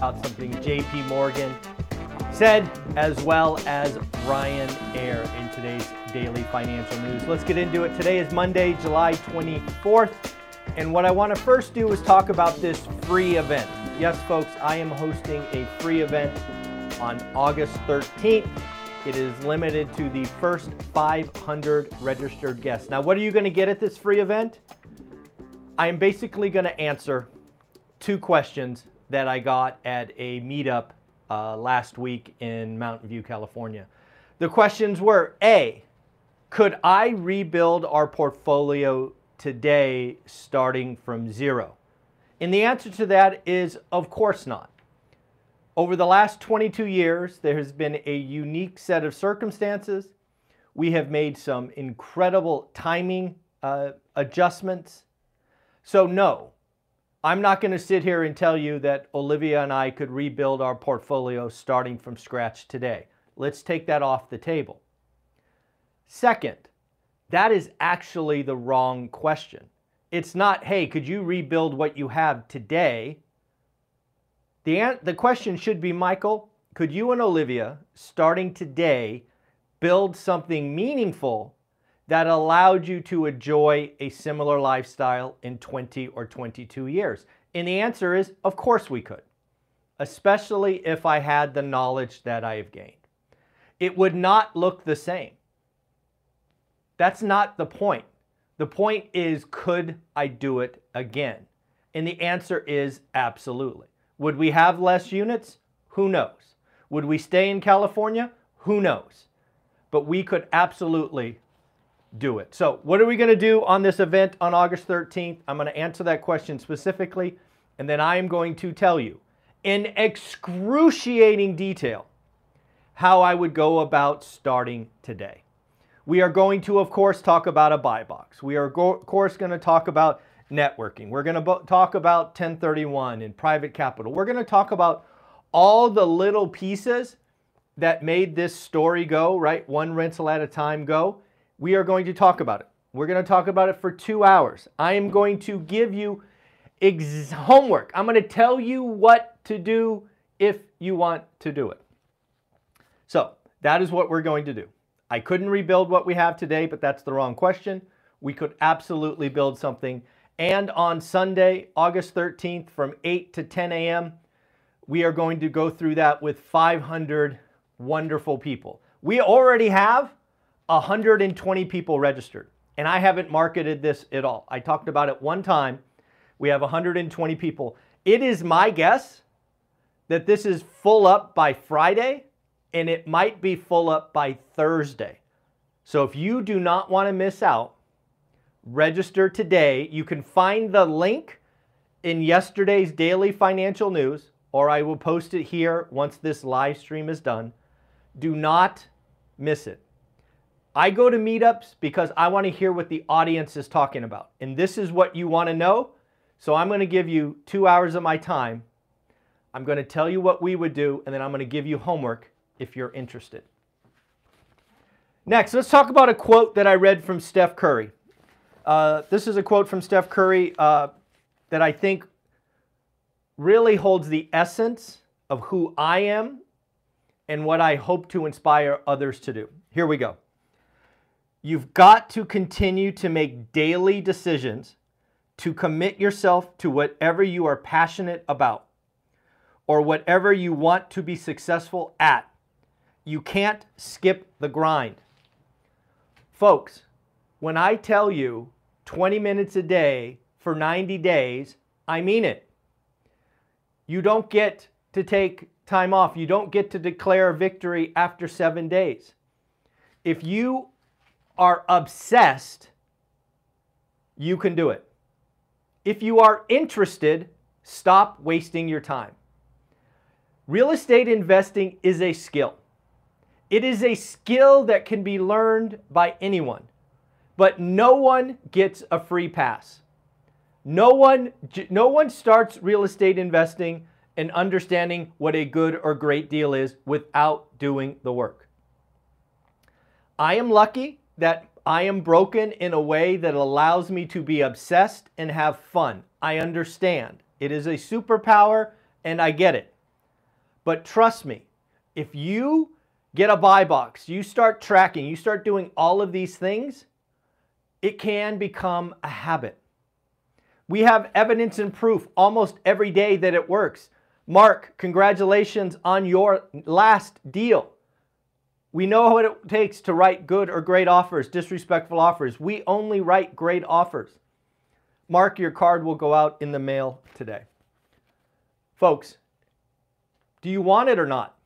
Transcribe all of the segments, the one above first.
About something JP Morgan said, as well as Ryan Air in today's daily financial news. Let's get into it. Today is Monday, July 24th. And what I want to first do is talk about this free event. Yes, folks, I am hosting a free event on August 13th. It is limited to the first 500 registered guests. Now, what are you going to get at this free event? I am basically going to answer two questions that I got at a meetup uh, last week in Mountain View, California. The questions were A, could I rebuild our portfolio today starting from zero? And the answer to that is of course not. Over the last 22 years, there has been a unique set of circumstances. We have made some incredible timing uh, adjustments. So, no, I'm not going to sit here and tell you that Olivia and I could rebuild our portfolio starting from scratch today. Let's take that off the table. Second, that is actually the wrong question. It's not, hey, could you rebuild what you have today? The, the question should be, Michael, could you and Olivia, starting today, build something meaningful that allowed you to enjoy a similar lifestyle in 20 or 22 years? And the answer is, of course we could, especially if I had the knowledge that I have gained. It would not look the same. That's not the point. The point is, could I do it again? And the answer is absolutely. Would we have less units? Who knows? Would we stay in California? Who knows? But we could absolutely do it. So, what are we going to do on this event on August 13th? I'm going to answer that question specifically, and then I am going to tell you in excruciating detail how I would go about starting today. We are going to, of course, talk about a buy box. We are, of course, going to talk about networking. We're going to talk about 1031 and private capital. We're going to talk about all the little pieces that made this story go, right? One rental at a time go. We are going to talk about it. We're going to talk about it for two hours. I am going to give you ex- homework. I'm going to tell you what to do if you want to do it. So, that is what we're going to do. I couldn't rebuild what we have today, but that's the wrong question. We could absolutely build something. And on Sunday, August 13th, from 8 to 10 a.m., we are going to go through that with 500 wonderful people. We already have 120 people registered, and I haven't marketed this at all. I talked about it one time. We have 120 people. It is my guess that this is full up by Friday and it might be full up by Thursday. So if you do not want to miss out, register today. You can find the link in yesterday's daily financial news, or I will post it here once this live stream is done. Do not miss it. I go to meetups because I want to hear what the audience is talking about. And this is what you want to know. So I'm going to give you two hours of my time. I'm going to tell you what we would do, and then I'm going to give you homework if you're interested. Next, let's talk about a quote that I read from Steph Curry. Uh, this is a quote from Steph Curry uh, that I think really holds the essence of who I am and what I hope to inspire others to do. Here we go. You've got to continue to make daily decisions to commit yourself to whatever you are passionate about or whatever you want to be successful at you can't skip the grind. Folks, when I tell you 20 minutes a day for 90 days, I mean it. You don't get to take time off. You don't get to declare victory after seven days. If you are obsessed, you can do it. If you are interested, stop wasting your time. Real estate investing is a skill. It is a skill that can be learned by anyone, but no one gets a free pass. No one, no one starts real estate investing and understanding what a good or great deal is without doing the work. I am lucky that I am broken in a way that allows me to be obsessed and have fun. I understand. It is a superpower and I get it. But trust me, if you get a buy box, you start tracking, you start doing all of these things, it can become a habit. We have evidence and proof almost every day that it works. Mark, congratulations on your last deal. We know what it takes to write good or great offers, disrespectful offers. We only write great offers. Mark, your card will go out in the mail today. Folks, do you want it or not?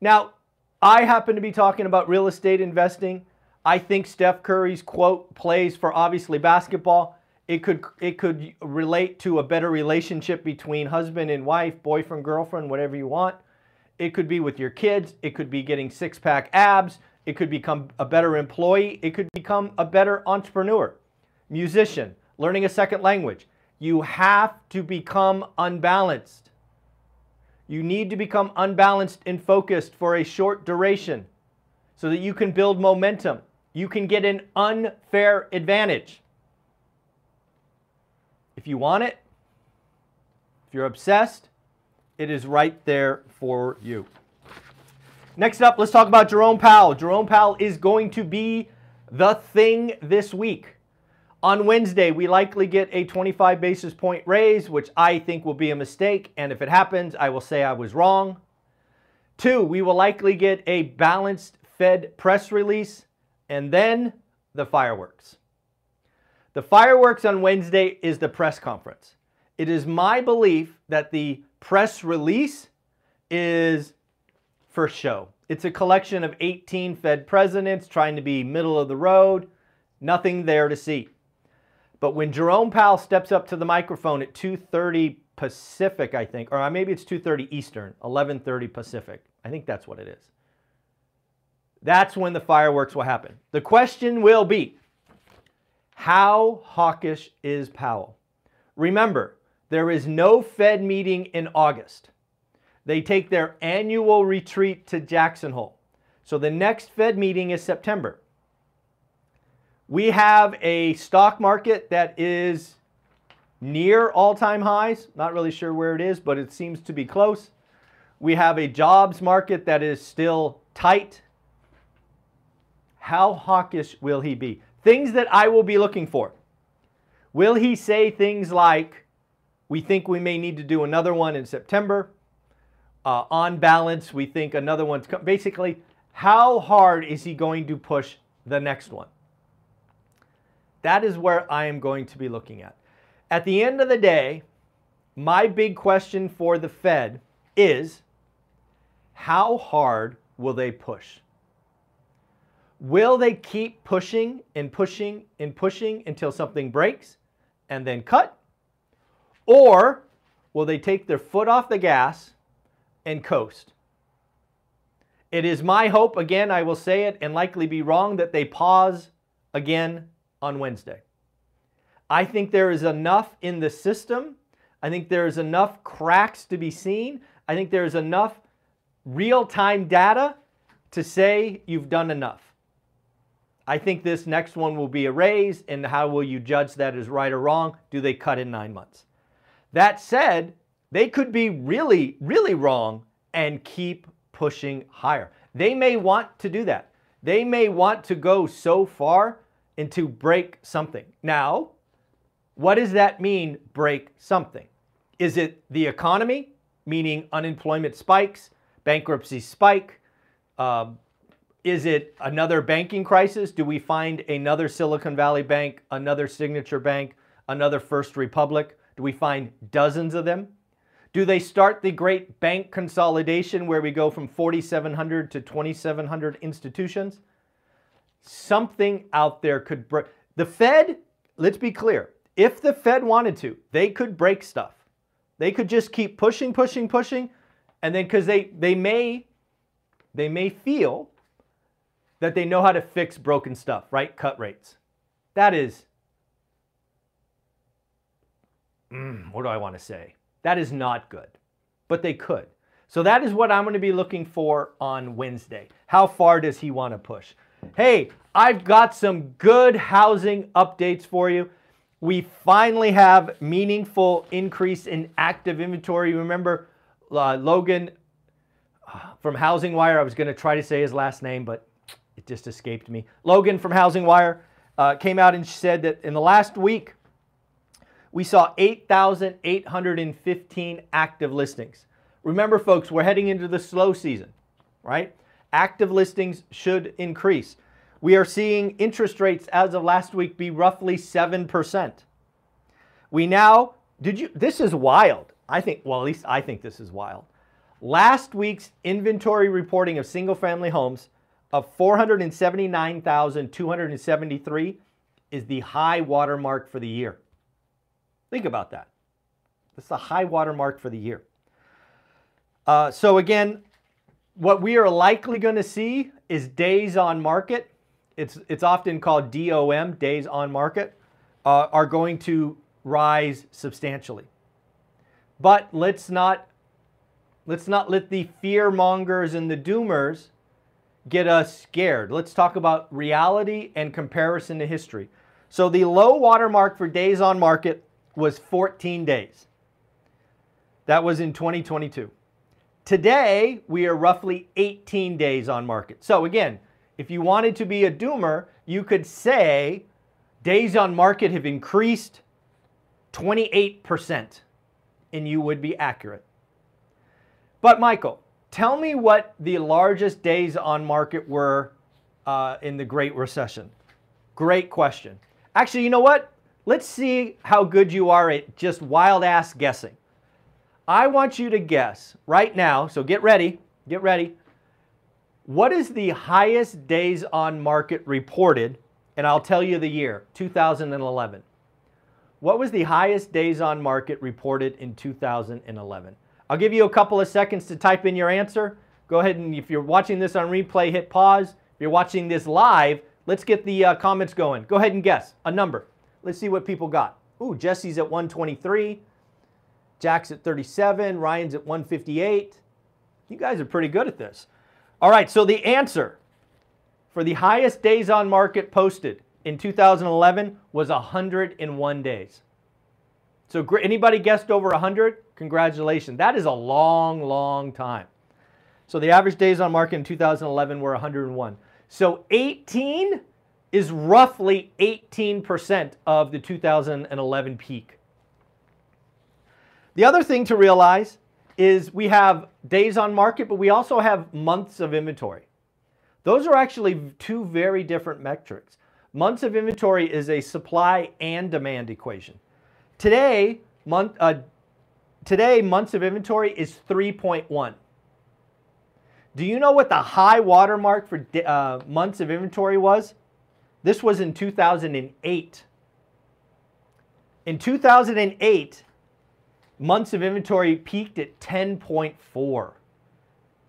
Now, I happen to be talking about real estate investing. I think Steph Curry's quote plays for obviously basketball. It could it could relate to a better relationship between husband and wife, boyfriend, girlfriend, whatever you want. It could be with your kids. It could be getting six-pack abs. It could become a better employee. It could become a better entrepreneur, musician, learning a second language. You have to become unbalanced. You need to become unbalanced and focused for a short duration so that you can build momentum. You can get an unfair advantage. If you want it, if you're obsessed, it is right there for you. Next up, let's talk about Jerome Powell. Jerome Powell is going to be the thing this week. On Wednesday, we likely get a 25 basis point raise, which I think will be a mistake. And if it happens, I will say I was wrong. Two, we will likely get a balanced Fed press release and then the fireworks. The fireworks on Wednesday is the press conference. It is my belief that the press release is for show. It's a collection of 18 Fed presidents trying to be middle of the road, nothing there to see. But when Jerome Powell steps up to the microphone at 2:30 Pacific, I think, or uh, maybe it's 2:30 Eastern, 11:30 Pacific. I think that's what it is. That's when the fireworks will happen. The question will be how hawkish is Powell? Remember, there is no Fed meeting in August. They take their annual retreat to Jackson Hole. So the next Fed meeting is September. We have a stock market that is near all time highs. Not really sure where it is, but it seems to be close. We have a jobs market that is still tight. How hawkish will he be? Things that I will be looking for. Will he say things like, we think we may need to do another one in September? Uh, on balance, we think another one's. Basically, how hard is he going to push the next one? That is where I am going to be looking at. At the end of the day, my big question for the Fed is how hard will they push? Will they keep pushing and pushing and pushing until something breaks and then cut? Or will they take their foot off the gas and coast? It is my hope, again, I will say it and likely be wrong, that they pause again on Wednesday. I think there is enough in the system. I think there is enough cracks to be seen. I think there is enough real time data to say you've done enough. I think this next one will be a raise, and how will you judge that as right or wrong? Do they cut in nine months? That said, they could be really, really wrong and keep pushing higher. They may want to do that. They may want to go so far and to break something. Now, what does that mean, break something? Is it the economy, meaning unemployment spikes, bankruptcy spike, um, is it another banking crisis? Do we find another Silicon Valley Bank, another Signature Bank, another First Republic? Do we find dozens of them? Do they start the great bank consolidation where we go from 4,700 to 2,700 institutions? Something out there could break. The Fed, let's be clear, if the Fed wanted to, they could break stuff. They could just keep pushing, pushing, pushing, And then because they they may they may feel that they know how to fix broken stuff, right? Cut rates. That is mm, what do I want to say? That is not good. But they could. So that is what I'm going to be looking for on Wednesday. How far does he want to push? Hey, I've got some good housing updates for you. We finally have meaningful increase in active inventory. Remember, uh, Logan uh, from HousingWire, I was going to try to say his last name, but it just escaped me. Logan from HousingWire uh, came out and said that in the last week, we saw 8,815 active listings. Remember, folks, we're heading into the slow season, right? Active listings should increase. We are seeing interest rates as of last week be roughly 7%. We now, did you, this is wild. I think, well, at least I think this is wild. Last week's inventory reporting of single family homes of 479,273 is the high watermark for the year. Think about that. This is a high watermark for the year. Uh, so again, what we are likely going to see is days on market. It's it's often called DOM, days on market, uh, are going to rise substantially. But let's not let's not let the fear mongers and the doomers get us scared. Let's talk about reality and comparison to history. So the low watermark for days on market was 14 days. That was in 2022. Today, we are roughly 18 days on market. So again, if you wanted to be a doomer, you could say days on market have increased 28%, and you would be accurate. But Michael, tell me what the largest days on market were uh, in the Great Recession. Great question. Actually, you know what? Let's see how good you are at just wild ass guessing. I want you to guess right now, so get ready, get ready. What is the highest days on market reported? And I'll tell you the year 2011. What was the highest days on market reported in 2011? I'll give you a couple of seconds to type in your answer. Go ahead and, if you're watching this on replay, hit pause. If you're watching this live, let's get the uh, comments going. Go ahead and guess a number. Let's see what people got. Ooh, Jesse's at 123. Jack's at 37, Ryan's at 158. You guys are pretty good at this. All right, so the answer for the highest days on market posted in 2011 was 101 days. So anybody guessed over 100? Congratulations. That is a long, long time. So the average days on market in 2011 were 101. So 18 is roughly 18% of the 2011 peak. The other thing to realize is we have days on market, but we also have months of inventory. Those are actually two very different metrics. Months of inventory is a supply and demand equation. Today, month, uh, today months of inventory is 3.1. Do you know what the high watermark for uh, months of inventory was? This was in 2008. In 2008, months of inventory peaked at 10.4.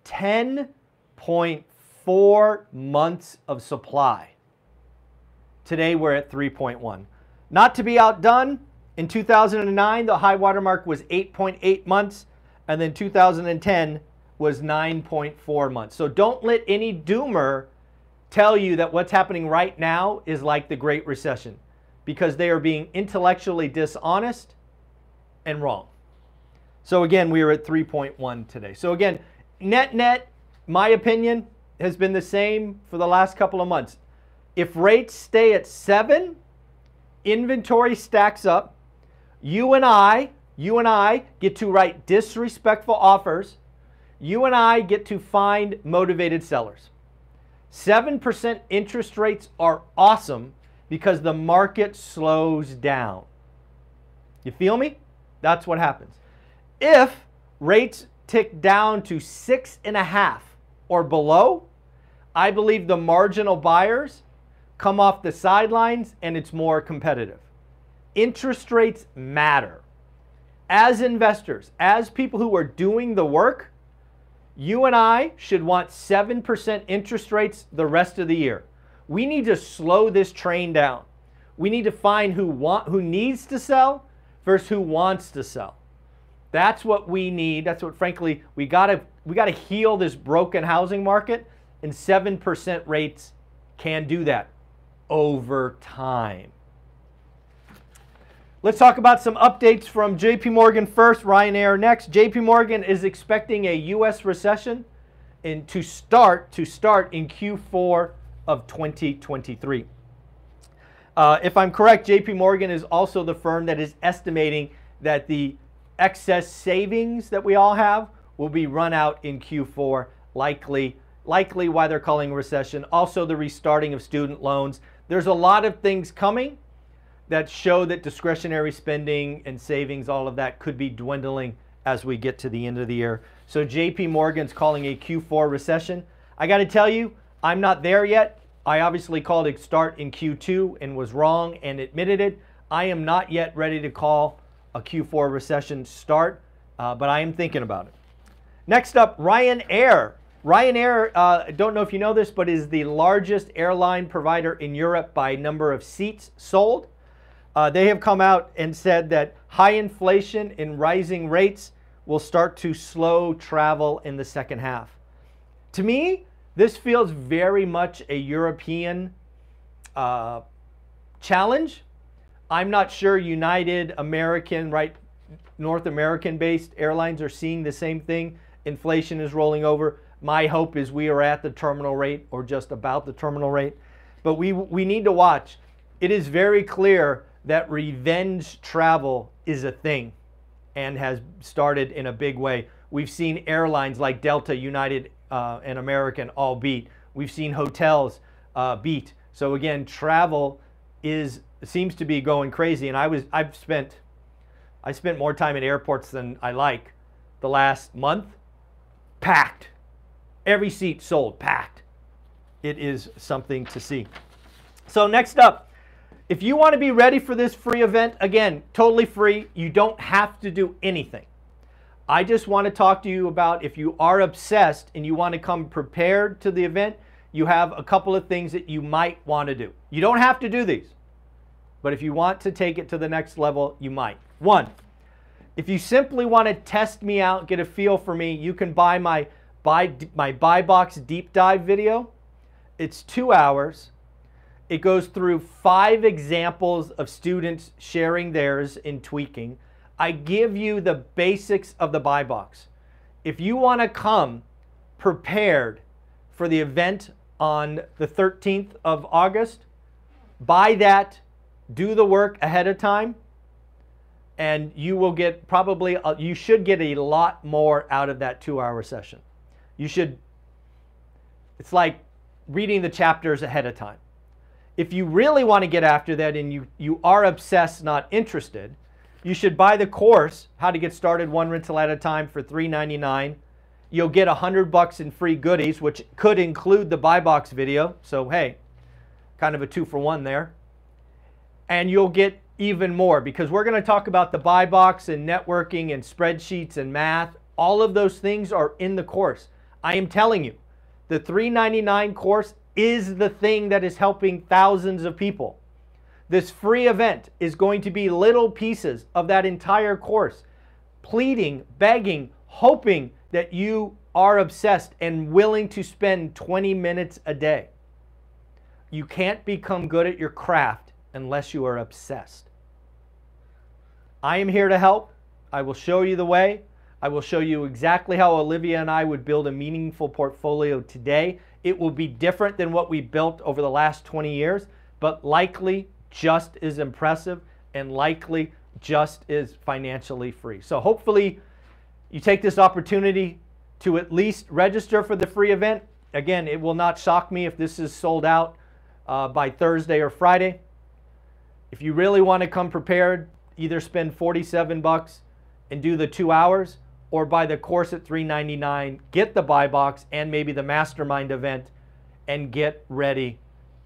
10.4 months of supply. Today we're at 3.1. Not to be outdone, in 2009 the high water mark was 8.8 months and then 2010 was 9.4 months. So don't let any doomer tell you that what's happening right now is like the Great Recession because they are being intellectually dishonest and wrong. So again, we are at 3.1 today. So again, net net, my opinion has been the same for the last couple of months. If rates stay at seven, inventory stacks up. You and I, you and I get to write disrespectful offers. You and I get to find motivated sellers. 7% interest rates are awesome because the market slows down. You feel me? That's what happens. If rates tick down to six and a half or below, I believe the marginal buyers come off the sidelines and it's more competitive. Interest rates matter. As investors, as people who are doing the work, You and I should want 7% interest rates the rest of the year. We need to slow this train down. We need to find who want who needs to sell versus who wants to sell. That's what we need. That's what frankly we got to we got to heal this broken housing market and 7% rates can do that over time. Let's talk about some updates from JP Morgan first, Ryanair next. JP Morgan is expecting a US recession in, to start to start in Q4 of 2023. Uh, if I'm correct, JP Morgan is also the firm that is estimating that the excess savings that we all have will be run out in Q4, likely likely why they're calling recession. Also the restarting of student loans. There's a lot of things coming that show that discretionary spending and savings, all of that could be dwindling as we get to the end of the year. So JP Morgan's calling a Q4 recession. I got to tell you, I'm not there yet. I obviously called it start in Q2 and was wrong and admitted it. I am not yet ready to call a Q4 recession start, uh, but I am thinking about it. Next up, Ryanair. Ryanair, uh, don't know if you know this, but is the largest airline provider in Europe by number of seats sold. Uh, they have come out and said that high inflation and rising rates will start to slow travel in the second half. To me, this feels very much a European uh, challenge. I'm not sure United, American, right, North American based airlines are seeing the same thing. Inflation is rolling over. My hope is we are at the terminal rate or just about the terminal rate. But we, we need to watch. It is very clear that revenge travel is a thing and has started in a big way. We've seen airlines like Delta, United, uh, and American all beat. We've seen hotels uh, beat. So again, travel is seems to be going crazy. And I was I've spent I spent more time in airports than I like the last month. Packed. Every seat sold, packed. It is something to see. So next up, if you want to be ready for this free event, again, totally free. You don't have to do anything. I just want to talk to you about if you are obsessed and you want to come prepared to the event, you have a couple of things that you might want to do. You don't have to do these, but if you want to take it to the next level, you might. One, if you simply want to test me out, get a feel for me, you can buy my buy my buy box deep dive video. It's two hours. It goes through five examples of students sharing theirs in tweaking. I give you the basics of the buy box. If you want to come prepared for the event on the 13th of August, buy that, do the work ahead of time, and you will get probably, a, you should get a lot more out of that two hour session. You should, it's like reading the chapters ahead of time if you really want to get after that and you, you are obsessed, not interested, you should buy the course, How to Get Started One Rental at a Time for $3.99. You'll get 100 bucks in free goodies, which could include the buy box video. So, hey, kind of a two for one there. And you'll get even more because we're going to talk about the buy box and networking and spreadsheets and math. All of those things are in the course. I am telling you, the $3.99 course is the thing that is helping thousands of people. This free event is going to be little pieces of that entire course, pleading, begging, hoping that you are obsessed and willing to spend 20 minutes a day. You can't become good at your craft unless you are obsessed. I am here to help. I will show you the way. I will show you exactly how Olivia and I would build a meaningful portfolio today it will be different than what we built over the last 20 years, but likely just as impressive and likely just as financially free. So hopefully you take this opportunity to at least register for the free event. Again, it will not shock me if this is sold out uh, by Thursday or Friday. If you really want to come prepared, either spend 47 bucks and do the two hours or buy the course at 399 get the buy box and maybe the mastermind event and get ready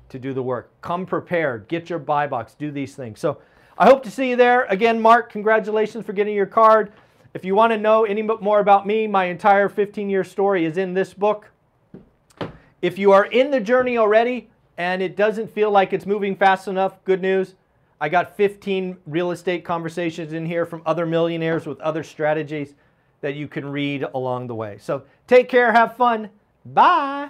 to do the work. Come prepared. Get your buy box. Do these things. So i hope to see you there. Again mark congratulations for getting your card. If you want to know any more about me, my entire 15 year story is in this book. If you are in the journey already and it doesn't feel like it's moving fast enough, good news. I got 15 real estate conversations in here from other millionaires with other strategies that you can read along the way. So take care, have fun. Bye.